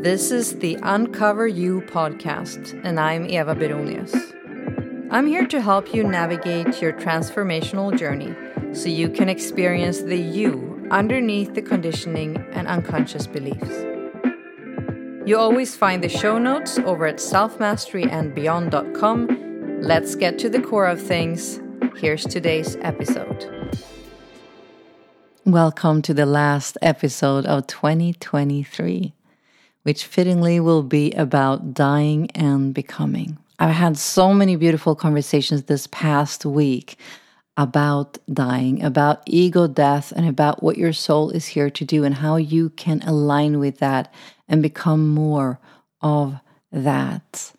This is the Uncover You podcast, and I'm Eva Beronius. I'm here to help you navigate your transformational journey so you can experience the you underneath the conditioning and unconscious beliefs. You always find the show notes over at selfmasteryandbeyond.com. Let's get to the core of things. Here's today's episode. Welcome to the last episode of 2023 which fittingly will be about dying and becoming. I've had so many beautiful conversations this past week about dying, about ego death, and about what your soul is here to do and how you can align with that and become more of that.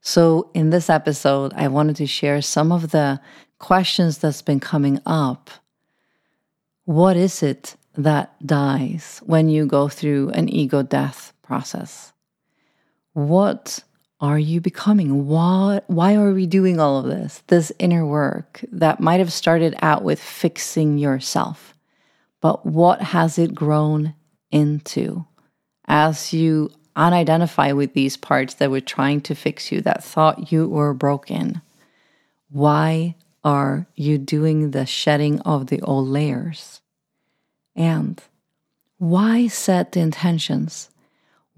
So, in this episode, I wanted to share some of the questions that's been coming up. What is it that dies when you go through an ego death process. What are you becoming? Why, why are we doing all of this? This inner work that might have started out with fixing yourself, but what has it grown into as you unidentify with these parts that were trying to fix you, that thought you were broken? Why are you doing the shedding of the old layers? And why set the intentions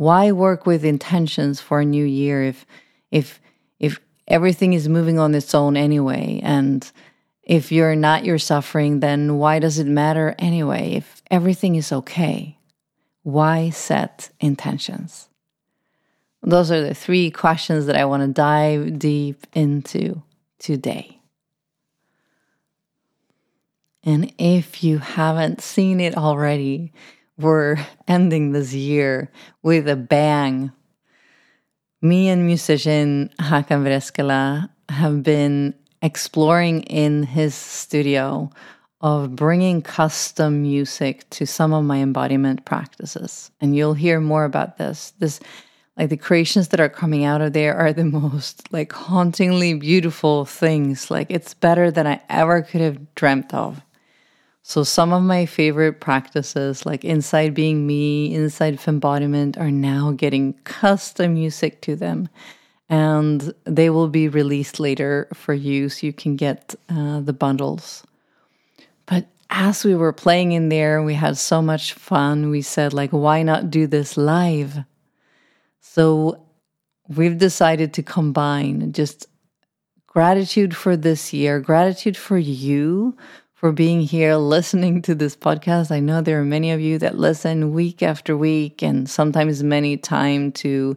why work with intentions for a new year if if if everything is moving on its own anyway? And if you're not your suffering then why does it matter anyway if everything is okay? Why set intentions? Those are the three questions that i want to dive deep into today. And if you haven't seen it already we're ending this year with a bang. Me and musician Hakan Vreskela have been exploring in his studio of bringing custom music to some of my embodiment practices. And you'll hear more about this. This like the creations that are coming out of there are the most like hauntingly beautiful things. Like it's better than I ever could have dreamt of. So, some of my favorite practices, like Inside Being Me, Inside Embodiment, are now getting custom music to them. And they will be released later for you so you can get uh, the bundles. But as we were playing in there, we had so much fun. We said, like, why not do this live? So, we've decided to combine just gratitude for this year, gratitude for you for being here listening to this podcast. I know there are many of you that listen week after week and sometimes many time to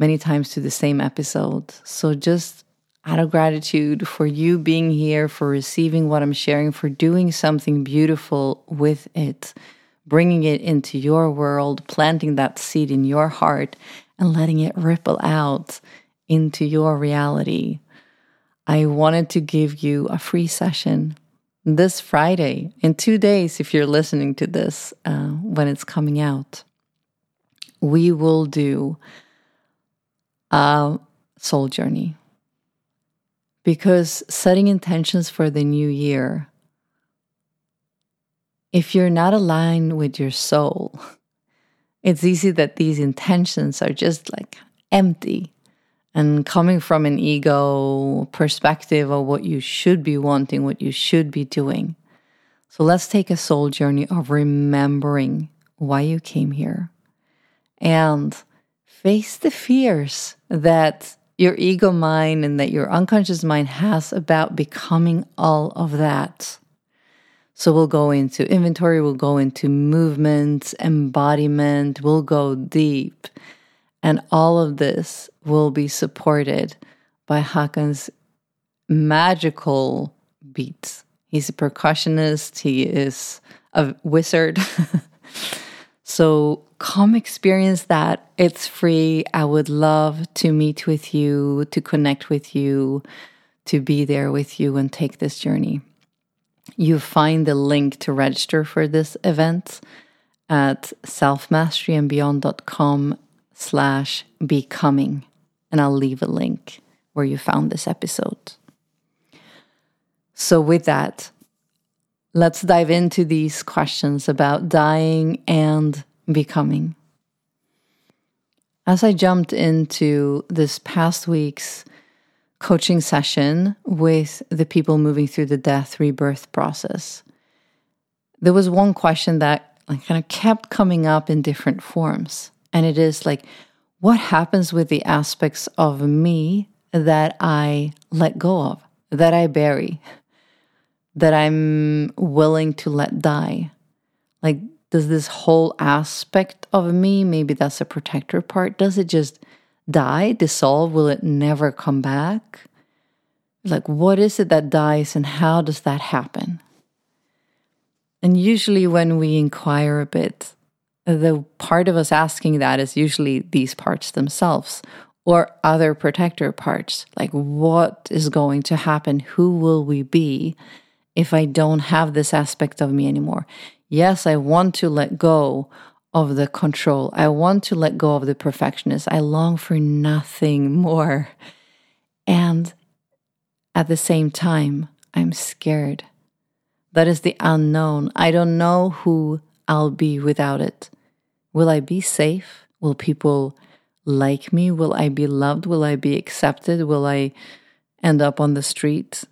many times to the same episode. So just out of gratitude for you being here, for receiving what I'm sharing, for doing something beautiful with it, bringing it into your world, planting that seed in your heart, and letting it ripple out into your reality. I wanted to give you a free session this Friday, in two days, if you're listening to this uh, when it's coming out, we will do a soul journey. Because setting intentions for the new year, if you're not aligned with your soul, it's easy that these intentions are just like empty and coming from an ego perspective of what you should be wanting, what you should be doing. So let's take a soul journey of remembering why you came here and face the fears that your ego mind and that your unconscious mind has about becoming all of that. So we'll go into inventory, we'll go into movement, embodiment, we'll go deep and all of this will be supported by Hakan's magical beats. He's a percussionist, he is a wizard. so come experience that. It's free. I would love to meet with you, to connect with you, to be there with you and take this journey. You find the link to register for this event at selfmasteryandbeyond.com slash becoming. And I'll leave a link where you found this episode. So, with that, let's dive into these questions about dying and becoming. as I jumped into this past week's coaching session with the people moving through the death rebirth process, there was one question that kind of kept coming up in different forms. And it is like, what happens with the aspects of me that I let go of, that I bury, that I'm willing to let die? Like, does this whole aspect of me, maybe that's a protector part, does it just die, dissolve? Will it never come back? Like, what is it that dies and how does that happen? And usually, when we inquire a bit, the part of us asking that is usually these parts themselves or other protector parts. Like, what is going to happen? Who will we be if I don't have this aspect of me anymore? Yes, I want to let go of the control. I want to let go of the perfectionist. I long for nothing more. And at the same time, I'm scared. That is the unknown. I don't know who I'll be without it. Will I be safe? Will people like me? Will I be loved? Will I be accepted? Will I end up on the street?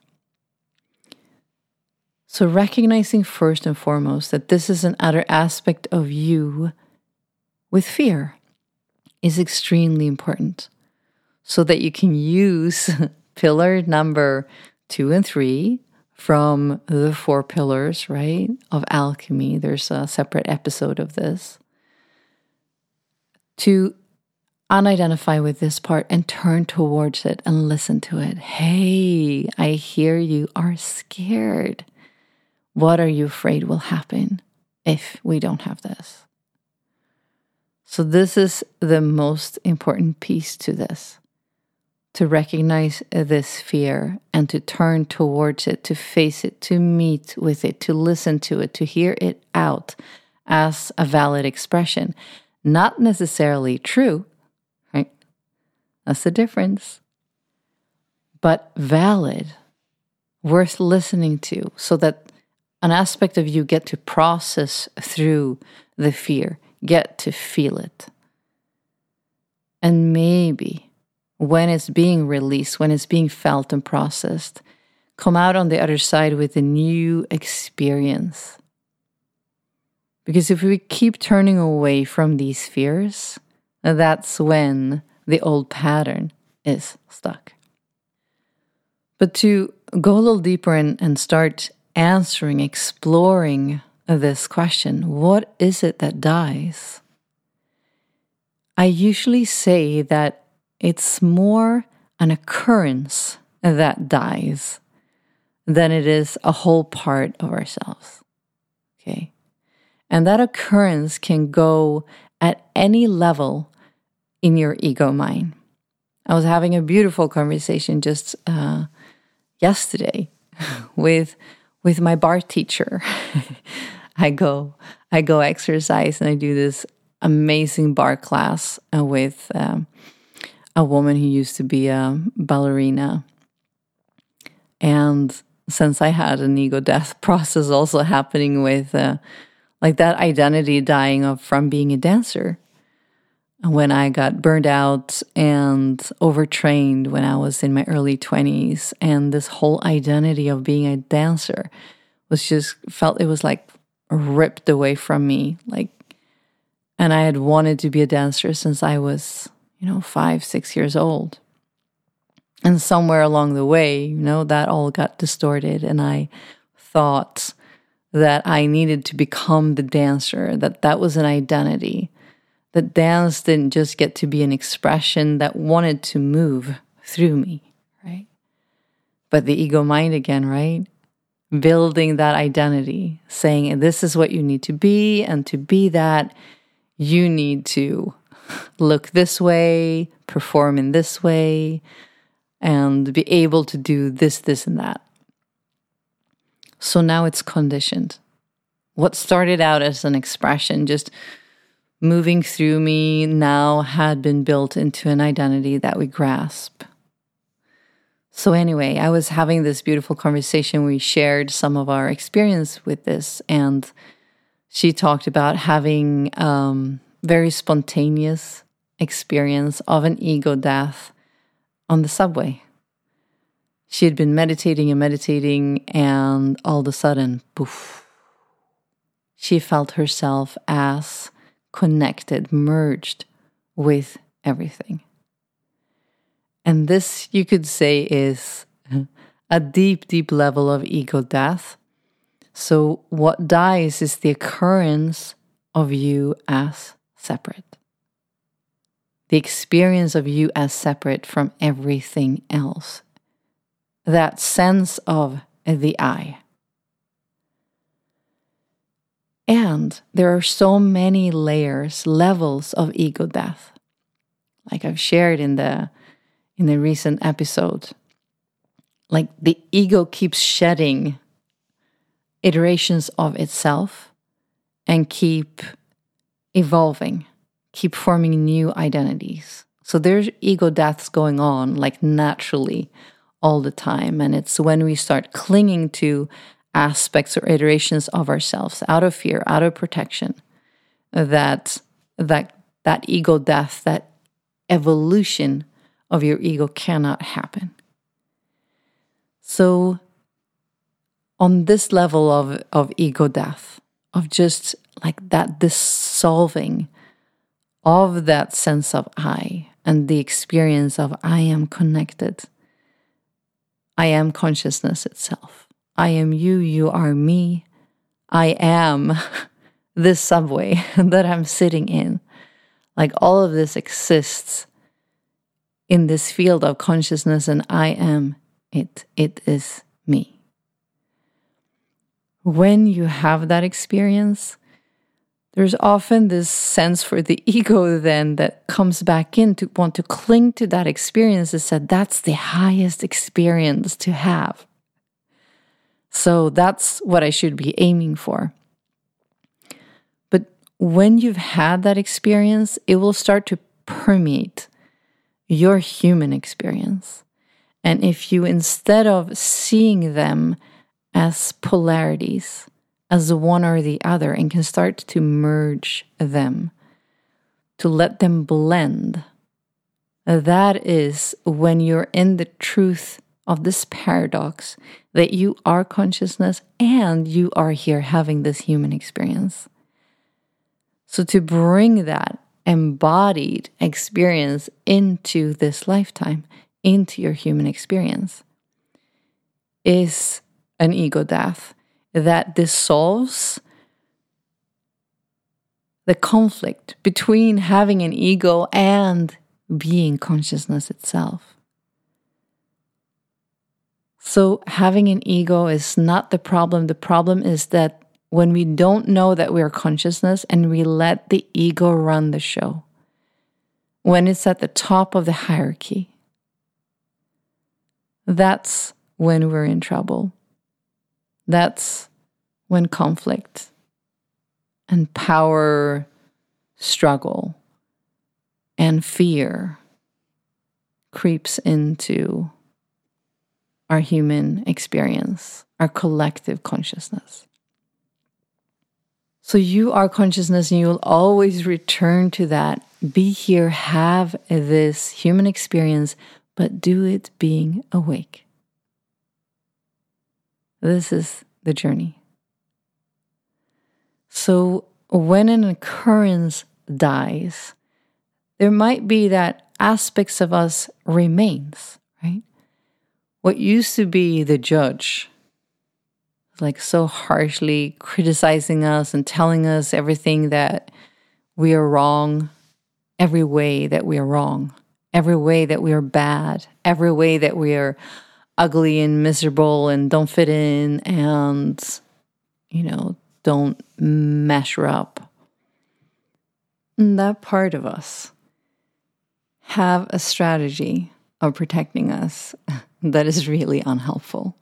So, recognizing first and foremost that this is an another aspect of you with fear is extremely important so that you can use pillar number two and three from the four pillars, right, of alchemy. There's a separate episode of this. To unidentify with this part and turn towards it and listen to it. Hey, I hear you are scared. What are you afraid will happen if we don't have this? So, this is the most important piece to this to recognize this fear and to turn towards it, to face it, to meet with it, to listen to it, to hear it out as a valid expression. Not necessarily true, right? That's the difference. But valid, worth listening to, so that an aspect of you get to process through the fear, get to feel it. And maybe when it's being released, when it's being felt and processed, come out on the other side with a new experience. Because if we keep turning away from these fears, that's when the old pattern is stuck. But to go a little deeper and, and start answering, exploring this question what is it that dies? I usually say that it's more an occurrence that dies than it is a whole part of ourselves. Okay. And that occurrence can go at any level in your ego mind. I was having a beautiful conversation just uh, yesterday with with my barre teacher. I go I go exercise and I do this amazing barre class uh, with um, a woman who used to be a ballerina. And since I had an ego death process also happening with uh, like that identity dying of from being a dancer. When I got burned out and overtrained when I was in my early 20s, and this whole identity of being a dancer was just felt it was like ripped away from me. Like, and I had wanted to be a dancer since I was you know, five, six years old. And somewhere along the way, you know, that all got distorted. And I thought that I needed to become the dancer, that that was an identity, that dance didn't just get to be an expression that wanted to move through me, right? But the ego mind again, right? Building that identity, saying, this is what you need to be. And to be that, you need to look this way, perform in this way, and be able to do this, this, and that. So now it's conditioned. What started out as an expression, just moving through me, now had been built into an identity that we grasp. So, anyway, I was having this beautiful conversation. We shared some of our experience with this, and she talked about having um, very spontaneous experience of an ego death on the subway. She had been meditating and meditating, and all of a sudden, poof, she felt herself as connected, merged with everything. And this, you could say, is a deep, deep level of ego death. So, what dies is the occurrence of you as separate, the experience of you as separate from everything else that sense of the I. And there are so many layers, levels of ego death. Like I've shared in the in the recent episode. Like the ego keeps shedding iterations of itself and keep evolving, keep forming new identities. So there's ego deaths going on like naturally all the time. And it's when we start clinging to aspects or iterations of ourselves out of fear, out of protection, that that that ego death, that evolution of your ego cannot happen. So on this level of, of ego death, of just like that dissolving of that sense of I and the experience of I am connected I am consciousness itself. I am you, you are me. I am this subway that I'm sitting in. Like all of this exists in this field of consciousness, and I am it. It is me. When you have that experience, there's often this sense for the ego then that comes back in to want to cling to that experience and said that's the highest experience to have. So that's what I should be aiming for. But when you've had that experience, it will start to permeate your human experience. And if you, instead of seeing them as polarities, as one or the other and can start to merge them, to let them blend. That is when you're in the truth of this paradox that you are consciousness and you are here having this human experience. So, to bring that embodied experience into this lifetime, into your human experience, is an ego death that dissolves the conflict between having an ego and being consciousness itself. So, having an ego is not the problem. The problem is that when we don't know that we are consciousness and we let the ego run the show, when it's at the top of the hierarchy, that's when we're in trouble. That's when conflict and power struggle and fear creeps into our human experience, our collective consciousness. So you are consciousness and you will always return to that. Be here, have this human experience, but do it being awake. This is the journey. So, when an occurrence dies, there might be that aspects of us remains, right? What used to be the judge, like so harshly criticizing us and telling us everything that we are wrong, every way that we are wrong, every way that we are bad, every way that we are ugly and miserable and don't fit in and, you know, don't measure up. And that part of us have a strategy of protecting us that is really unhelpful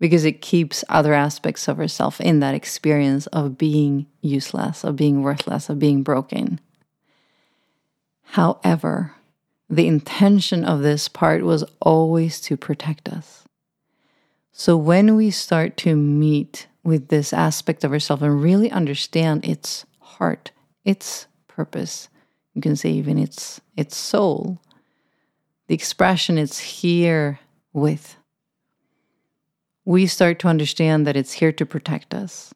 because it keeps other aspects of ourselves in that experience of being useless, of being worthless, of being broken. However, the intention of this part was always to protect us. So when we start to meet with this aspect of ourselves and really understand its heart, its purpose, You can say even its its soul. The expression it's here with. We start to understand that it's here to protect us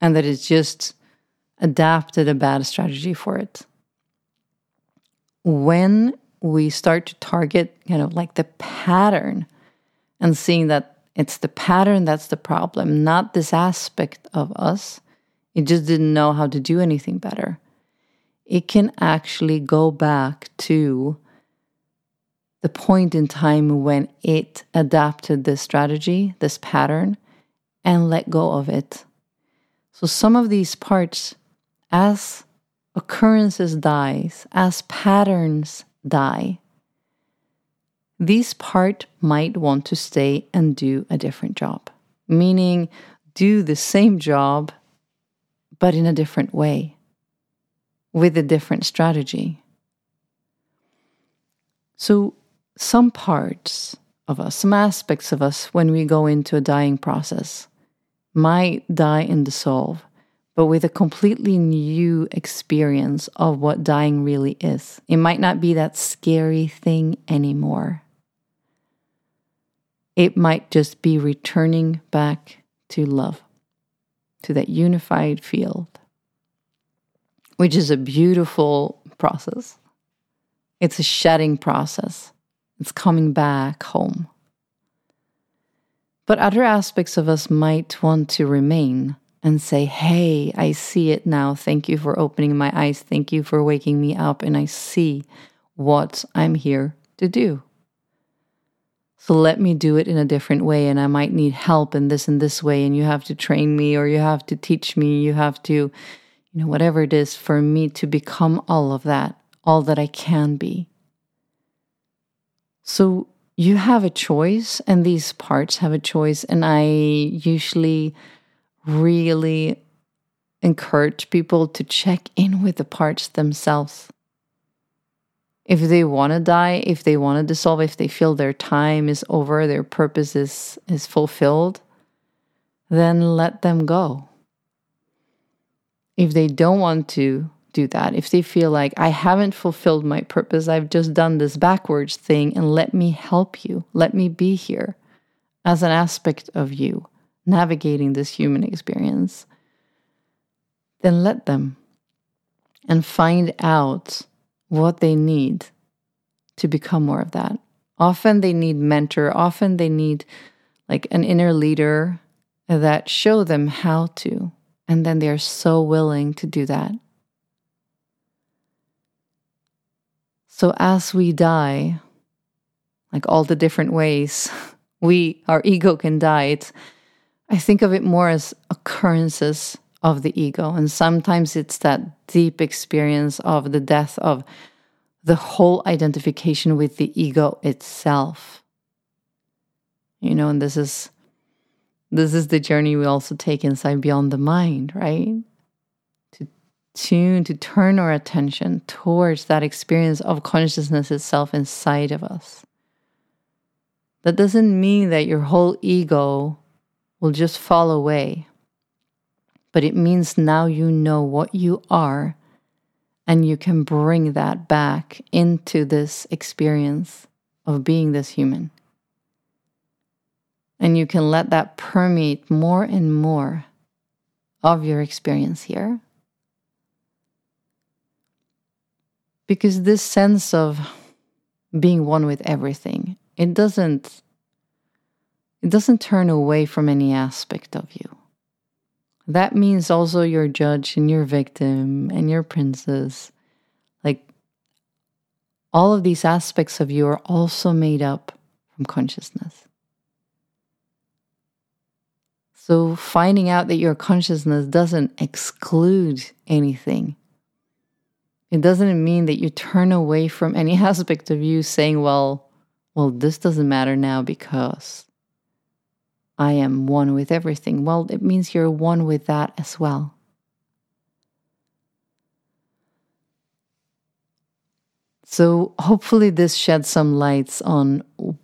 and that it's just adapted a bad strategy for it. When we start to target kind of like the pattern and seeing that it's the pattern that's the problem, not this aspect of us. It just didn't know how to do anything better. It can actually go back to the point in time when it adapted this strategy, this pattern, and let go of it. So some of these parts, as occurrences dies, as patterns die, This part might want to stay and do a different job, meaning do the same job but in a different way. With a different strategy. So, some parts of us, some aspects of us, when we go into a dying process, might die and dissolve but with a completely new experience of what dying really is. It might not be that scary thing anymore. It might just be returning back to love, to that unified field, which is a beautiful process. It's a shedding process, it's coming back home. But other aspects of us might want to remain and say, Hey, I see it now. Thank you for opening my eyes. Thank you for waking me up. And I see what I'm here to do. So let me do it in a different way. And I might need help in this and this way. And you have to train me or you have to teach me. You have to, you know, whatever it is for me to become all of that, all that I can be. So you have a choice, and these parts have a choice. And I usually really encourage people to check in with the parts themselves. If they want to die, if they want to dissolve, if they feel their time is over, their purpose is, is fulfilled, then let them go. If they don't want to do that, if they feel like I haven't fulfilled my purpose, I've just done this backwards thing, and let me help you, let me be here as an aspect of you navigating this human experience, then let them and find out what they need to become more of that. Often they need mentor, often they need like an inner leader that show them how to and then they're so willing to do that. So as we die, like all the different ways we our ego can die, it's I think of it more as occurrences of the ego. And sometimes it's that deep experience of the death of the whole identification with the ego itself. You know, and this is this is the journey we also take inside beyond the mind, right? To tune, to turn our attention towards that experience of consciousness itself inside of us. That doesn't mean that your whole ego will just fall away. But it means now you know what you are and you can bring that back into this experience of being this human. And you can let that permeate more and more of your experience here. Because this sense of being one with everything, it doesn't it doesn't turn away from any aspect of you. That means also your judge and your victim and your princess. Like all of these aspects of you are also made up from consciousness. So finding out that your consciousness doesn't exclude anything. It doesn't mean that you turn away from any aspect of you saying, well, well, this doesn't matter now because I am one with everything. Well, it means you're one with that as well. So, hopefully, this sheds some lights on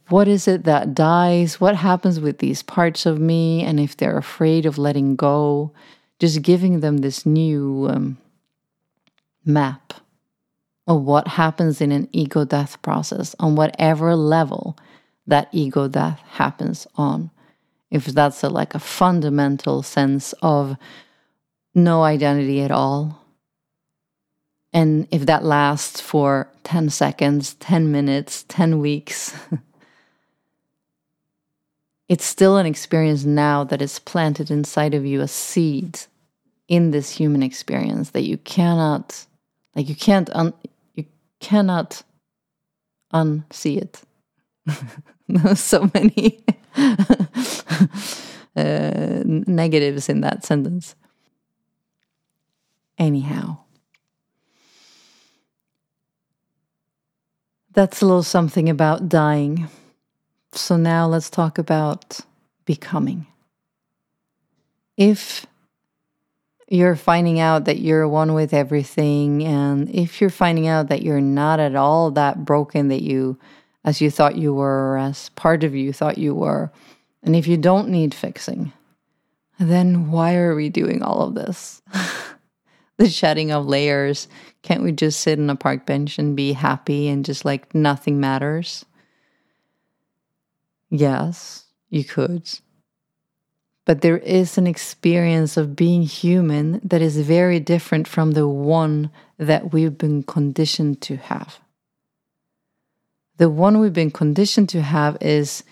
what is it that dies, what happens with these parts of me, and if they're afraid of letting go, just giving them this new um, map of what happens in an ego death process on whatever level that ego death happens on. If that's a, like a fundamental sense of no identity at all, and if that lasts for 10 seconds, 10 minutes, 10 weeks, it's still an experience now that is planted inside of you a seed in this human experience that you cannot like you can't un, you cannot unsee it. So many uh, negatives in that sentence. Anyhow. That's a little something about dying. So now let's talk about becoming. If you're finding out that you're one with everything and if you're finding out that you're not at all that broken that you as you thought you were or as part of you thought you were. And if you don't need fixing then why are we doing all of this? The shedding of layers. Can't we just sit on a park bench and be happy and just like nothing matters? Yes you could. But there is an experience of being human that is very different from the one that we've been conditioned to have. The one we've been conditioned to have is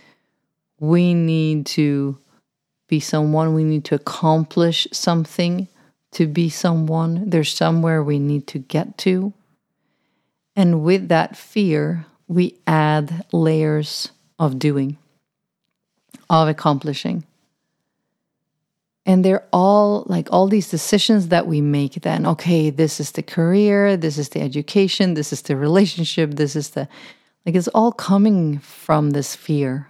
we need to be someone, we need to accomplish something to be someone. There's somewhere we need to get to. And with that fear, we add layers of doing, of accomplishing and they're all like all these decisions that we make then okay this is the career this is the education this is the relationship this is the like it's all coming from this fear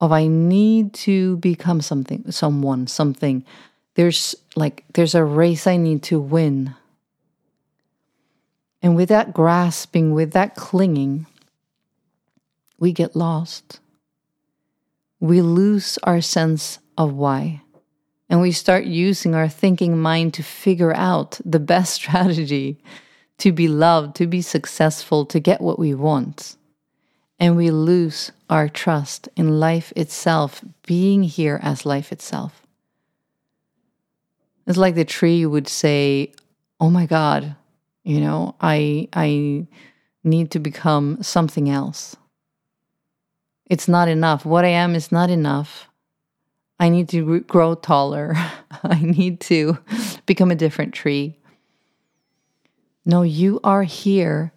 of i need to become something someone something. There's like there's a race i need to win. And with that grasping with that clinging we get lost. We lose our sense of why. And we start using our thinking mind to figure out the best strategy to be loved, to be successful, to get what we want. And we lose our trust in life itself, being here as life itself. It's like the tree would say, Oh my God, you know, I, I need to become something else. It's not enough. What I am is not enough. I need to grow taller. I need to become a different tree. No, you are here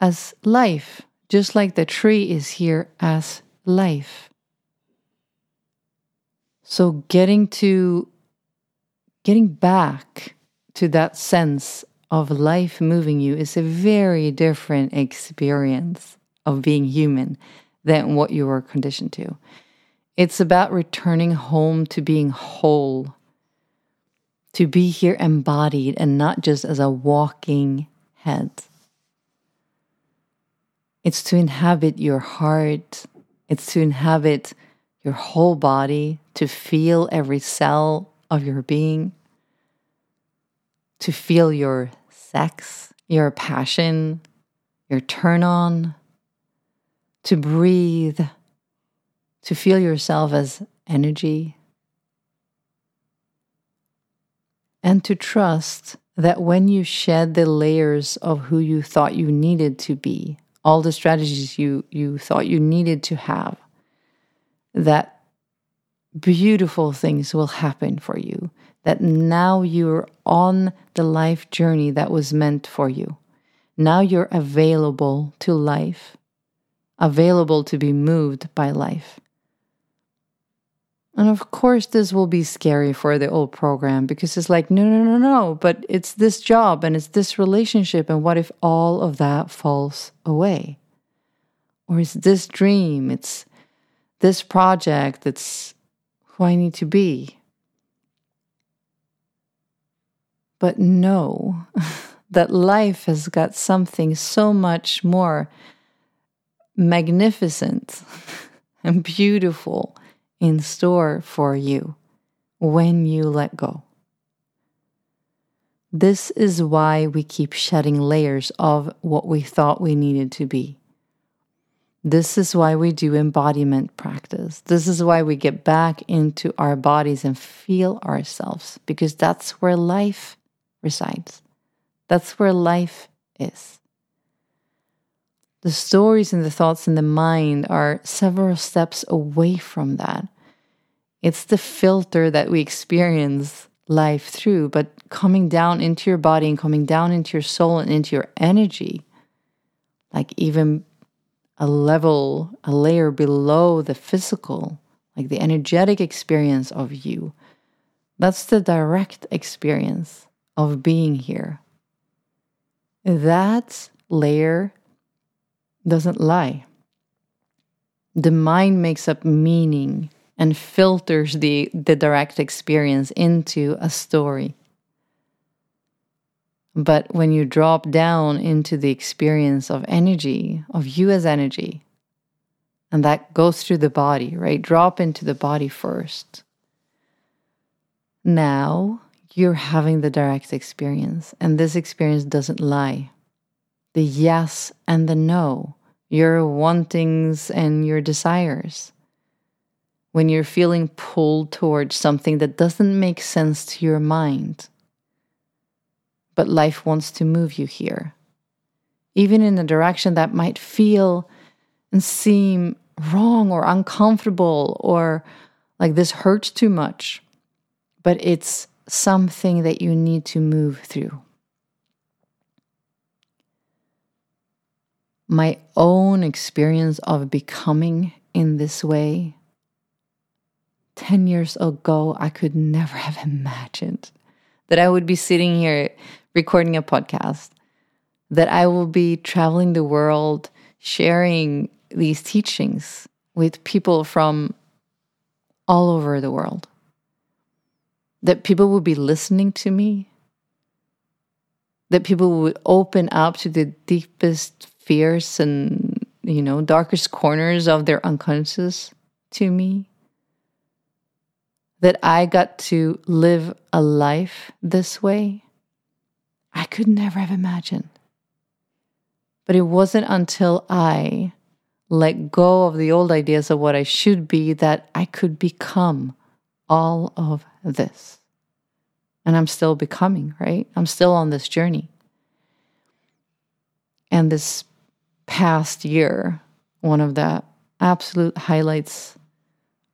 as life, just like the tree is here as life. So getting to getting back to that sense of life moving you is a very different experience of being human than what you were conditioned to. It's about returning home to being whole, to be here embodied and not just as a walking head. It's to inhabit your heart, it's to inhabit your whole body, to feel every cell of your being, to feel your sex, your passion, your turn on, to breathe to feel yourself as energy, and to trust that when you shed the layers of who you thought you needed to be, all the strategies you, you thought you needed to have, that beautiful things will happen for you. That now you're on the life journey that was meant for you. Now you're available to life, available to be moved by life. And of course, this will be scary for the old program because it's like, no, no, no, no, but it's this job and it's this relationship. And what if all of that falls away? Or it's this dream, it's this project, it's who I need to be. But know that life has got something so much more magnificent and beautiful in store for you when you let go. This is why we keep shedding layers of what we thought we needed to be. This is why we do embodiment practice. This is why we get back into our bodies and feel ourselves, because that's where life resides. That's where life is. The stories and the thoughts in the mind are several steps away from that. It's the filter that we experience life through, but coming down into your body and coming down into your soul and into your energy, like even a level, a layer below the physical, like the energetic experience of you. That's the direct experience of being here. That layer doesn't lie. The mind makes up meaning and filters the, the direct experience into a story. But when you drop down into the experience of energy, of you as energy, and that goes through the body, right? Drop into the body first. Now you're having the direct experience, and this experience doesn't lie. The yes and the no, your wantings and your desires when you're feeling pulled towards something that doesn't make sense to your mind. But life wants to move you here, even in a direction that might feel and seem wrong or uncomfortable or like this hurts too much. But it's something that you need to move through. My own experience of becoming in this way 10 years ago, I could never have imagined that I would be sitting here recording a podcast, that I will be traveling the world sharing these teachings with people from all over the world, that people would be listening to me, that people would open up to the deepest fears and, you know, darkest corners of their unconscious to me that I got to live a life this way, I could never have imagined. But it wasn't until I let go of the old ideas of what I should be that I could become all of this. And I'm still becoming, right? I'm still on this journey. And this past year, one of the absolute highlights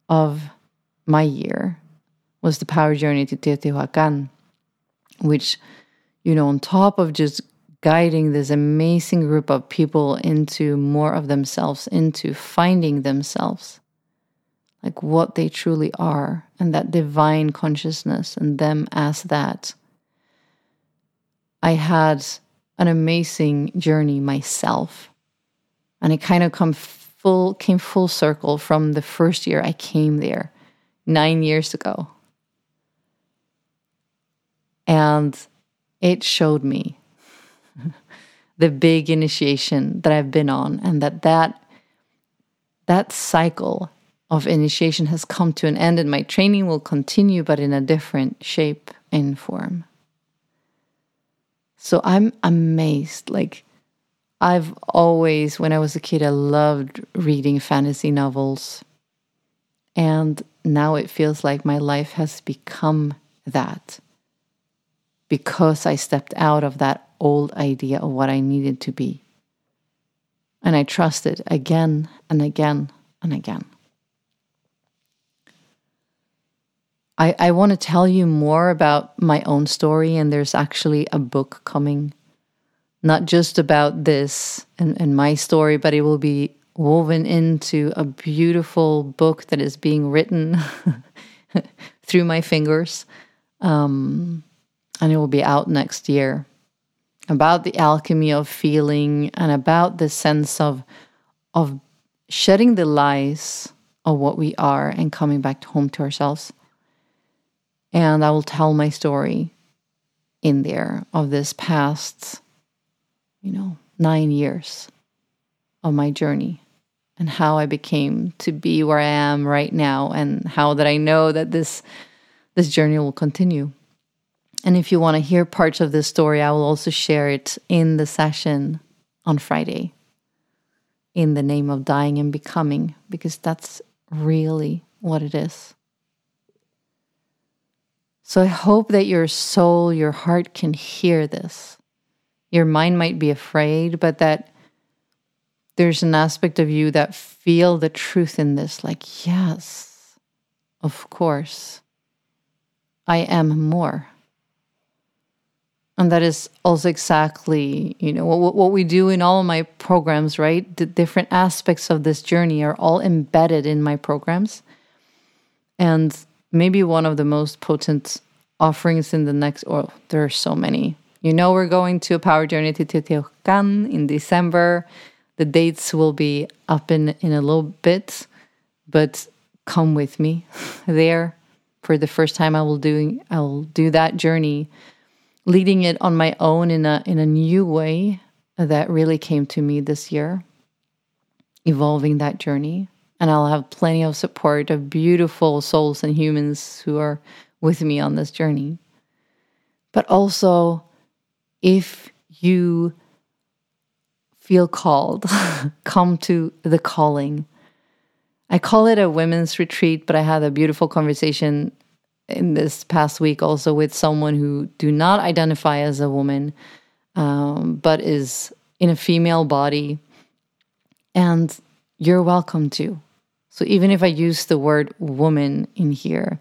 of my year was the power journey to Teotihuacan, which, you know, on top of just guiding this amazing group of people into more of themselves, into finding themselves, like what they truly are, and that divine consciousness and them as that. I had an amazing journey myself. And it kind of come full came full circle from the first year I came there nine years ago. And it showed me the big initiation that I've been on and that that, that cycle of initiation has come to an end and my training will continue but in a different shape and form. So I'm amazed like I've always when I was a kid I loved reading fantasy novels and now it feels like my life has become that because I stepped out of that old idea of what I needed to be. And I trusted again and again and again. I, I want to tell you more about my own story, and there's actually a book coming, not just about this and, and my story, but it will be woven into a beautiful book that is being written through my fingers. Um, and it will be out next year about the alchemy of feeling and about the sense of of shedding the lies of what we are and coming back home to ourselves. And I will tell my story in there of this past, you know, nine years of my journey and how I became to be where I am right now and how that I know that this this journey will continue. And if you want to hear parts of this story, I will also share it in the session on Friday in the name of dying and becoming, because that's really what it is. So I hope that your soul, your heart can hear this. Your mind might be afraid, but that there's an aspect of you that feel the truth in this like yes, of course. I am more. And that is also exactly, you know, what, what we do in all of my programs, right? The different aspects of this journey are all embedded in my programs. And maybe one of the most potent offerings in the next, or there are so many. You know, we're going to a power journey to Teotihuacan in December. The dates will be up in, in a little bit, but come with me there for the first time. I will do I will do that journey leading it on my own in a in a new way that really came to me this year evolving that journey and I'll have plenty of support of beautiful souls and humans who are with me on this journey but also if you feel called come to the calling. I call it a women's retreat but I had a beautiful conversation in this past week also with someone who do not identify as a woman um, but is in a female body. And you're welcome to. So even if i use the word woman in here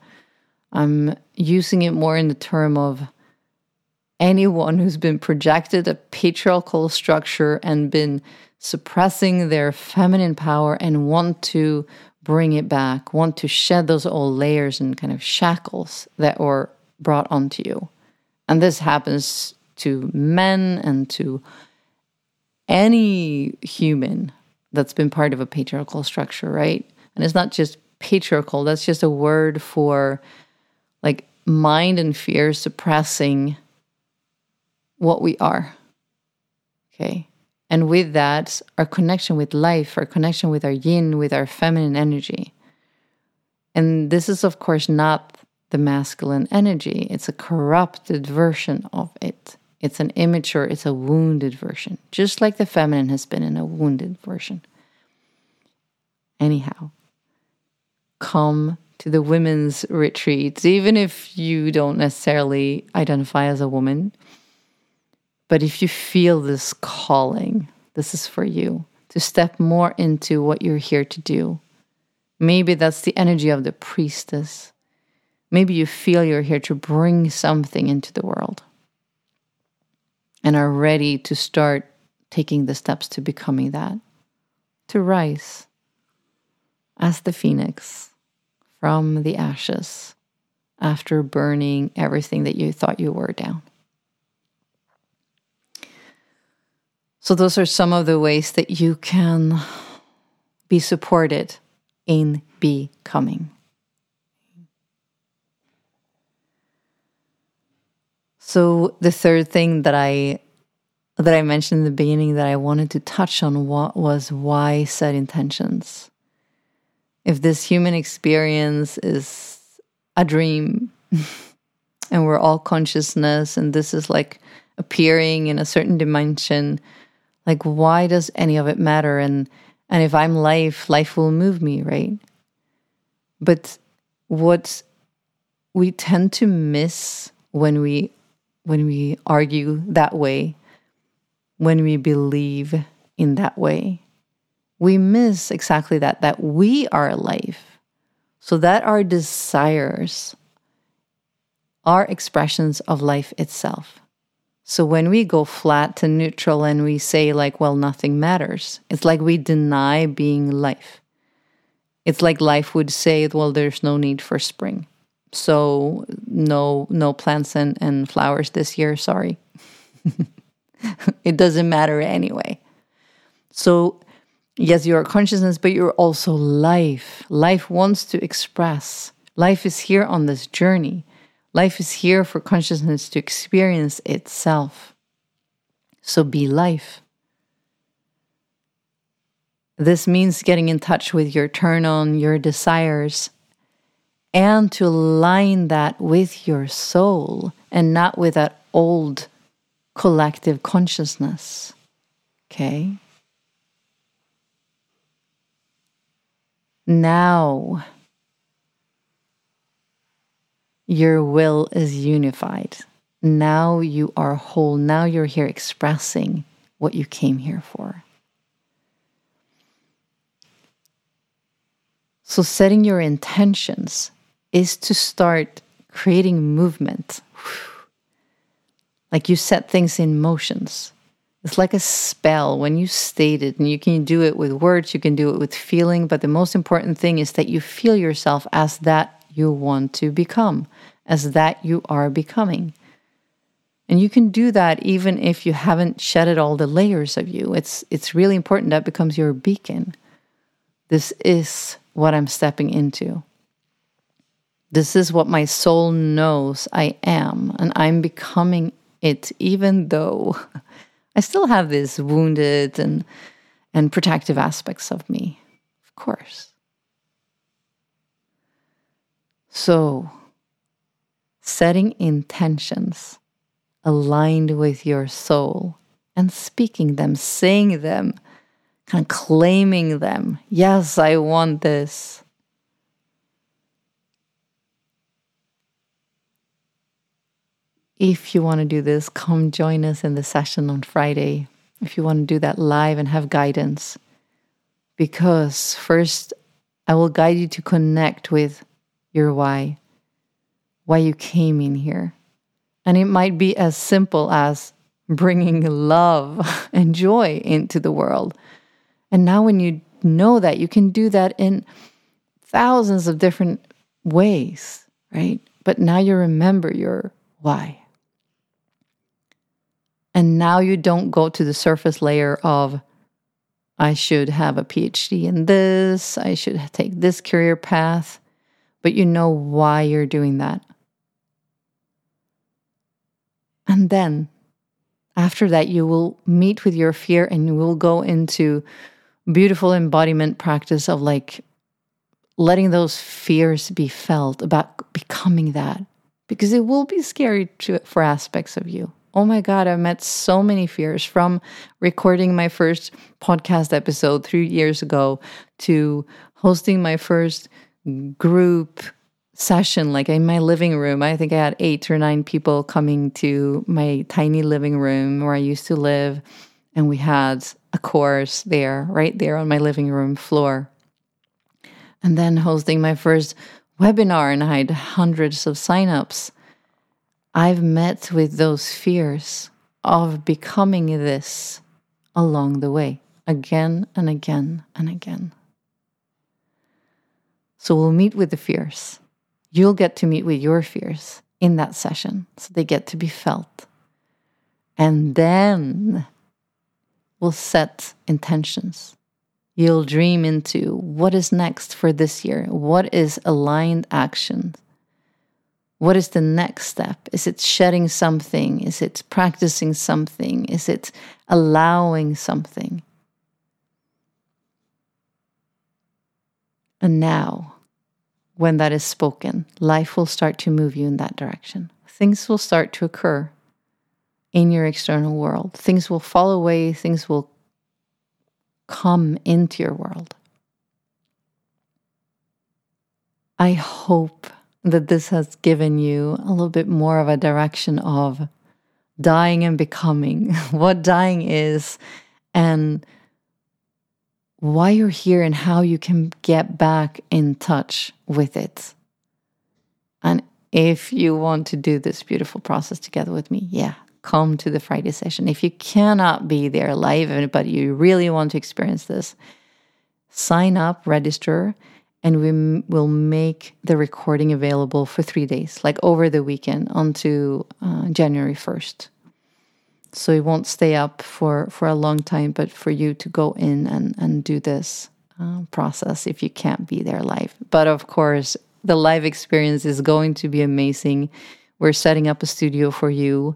i'm using it more in the term of anyone who's been projected a patriarchal structure and been suppressing their feminine power and want to bring it back, want to shed those old layers and kind of shackles that were brought onto you. And this happens to men and to any human that's been part of a patriarchal structure, right? And it's not just patriarchal, that's just a word for like mind and fear suppressing what we are. Okay. And with that, our connection with life, our connection with our yin, with our feminine energy. And this is, of course, not the masculine energy, it's a corrupted version of it. It's an immature, it's a wounded version, just like the feminine has been in a wounded version. Anyhow, come to the women's retreats, even if you don't necessarily identify as a woman but if you feel this calling, this is for you to step more into what you're here to do. Maybe that's the energy of the priestess. Maybe you feel you're here to bring something into the world and are ready to start taking the steps to becoming that, to rise as the phoenix from the ashes after burning everything that you thought you were down. So, those are some of the ways that you can be supported in becoming. So, the third thing that I that I mentioned in the beginning that I wanted to touch on what was why set intentions. If this human experience is a dream and we're all consciousness and this is like appearing in a certain dimension like, why does any of it matter? And and if I'm life, life will move me, right? But what we tend to miss when we when we argue that way, when we believe in that way, we miss exactly that that we are life. So that our desires are expressions of life itself. So when we go flat to neutral and we say, like, well, nothing matters, it's like we deny being life. It's like life would say, well, there's no need for spring. So no no plants and, and flowers this year, sorry. it doesn't matter anyway. So yes, you're consciousness, but you're also life. Life wants to express. Life is here on this journey. Life is here for consciousness to experience itself. So be life. This means getting in touch with your turn on, your desires, and to align that with your soul and not with that old collective consciousness. Okay? Now, your will is unified. Now you are whole. Now you're here expressing what you came here for. So, setting your intentions is to start creating movement. Like you set things in motions. It's like a spell when you state it, and you can do it with words, you can do it with feeling, but the most important thing is that you feel yourself as that you want to become, as that you are becoming. And you can do that even if you haven't shedded all the layers of you. It's it's really important that becomes your beacon. This is what I'm stepping into. This is what my soul knows I am, and I'm becoming it, even though I still have these wounded and, and protective aspects of me, of course. So, setting intentions aligned with your soul and speaking them, saying them, kind of claiming them. Yes, I want this. If you want to do this, come join us in the session on Friday. If you want to do that live and have guidance, because first I will guide you to connect with your why, why you came in here. And it might be as simple as bringing love and joy into the world. And now, when you know that, you can do that in thousands of different ways, right? But now you remember your why. And now you don't go to the surface layer of, I should have a PhD in this, I should take this career path, but you know why you're doing that. And then after that, you will meet with your fear and you will go into beautiful embodiment practice of like letting those fears be felt about becoming that. Because it will be scary to, for aspects of you. Oh my God, I've met so many fears from recording my first podcast episode three years ago to hosting my first group session, like in my living room. I think I had eight or nine people coming to my tiny living room where I used to live. And we had a course there, right there on my living room floor. And then hosting my first webinar, and I had hundreds of signups. I've met with those fears of becoming this along the way, again and again and again. So we'll meet with the fears. You'll get to meet with your fears in that session, so they get to be felt. And then we'll set intentions. You'll dream into what is next for this year, what is aligned action what is the next step? Is it shedding something? Is it practicing something? Is it allowing something? And now, when that is spoken, life will start to move you in that direction. Things will start to occur in your external world. Things will fall away, things will come into your world. I hope that this has given you a little bit more of a direction of dying and becoming, what dying is, and why you're here and how you can get back in touch with it. And if you want to do this beautiful process together with me, yeah, come to the Friday session. If you cannot be there live, but you really want to experience this, sign up, register and we will make the recording available for three days, like over the weekend onto uh, January 1st. So it won't stay up for, for a long time, but for you to go in and, and do this uh, process if you can't be there live. But of course, the live experience is going to be amazing. We're setting up a studio for you.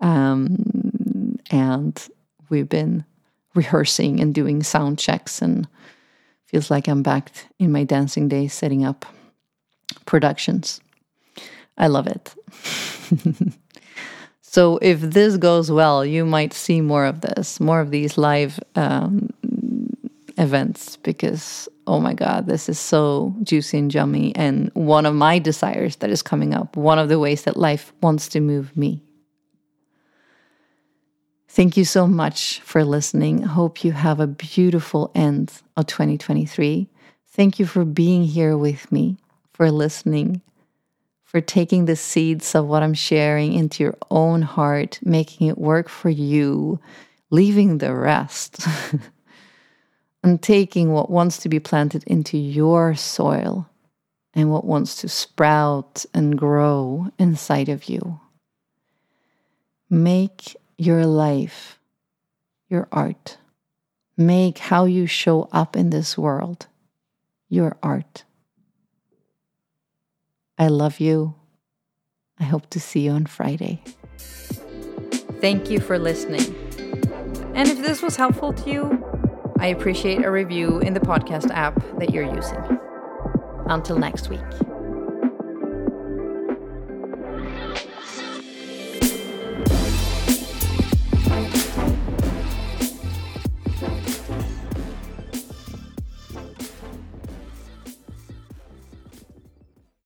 Um, and we've been rehearsing and doing sound checks and feels like I'm back in my dancing days setting up productions. I love it. so, if this goes well, you might see more of this, more of these live um, events, because oh my God, this is so juicy and yummy. And one of my desires that is coming up, one of the ways that life wants to move me. Thank you so much for listening. Hope you have a beautiful end of 2023. Thank you for being here with me, for listening, for taking the seeds of what I'm sharing into your own heart, making it work for you, leaving the rest, and taking what wants to be planted into your soil and what wants to sprout and grow inside of you. Make your life, your art. Make how you show up in this world your art. I love you. I hope to see you on Friday. Thank you for listening. And if this was helpful to you, I appreciate a review in the podcast app that you're using. Until next week.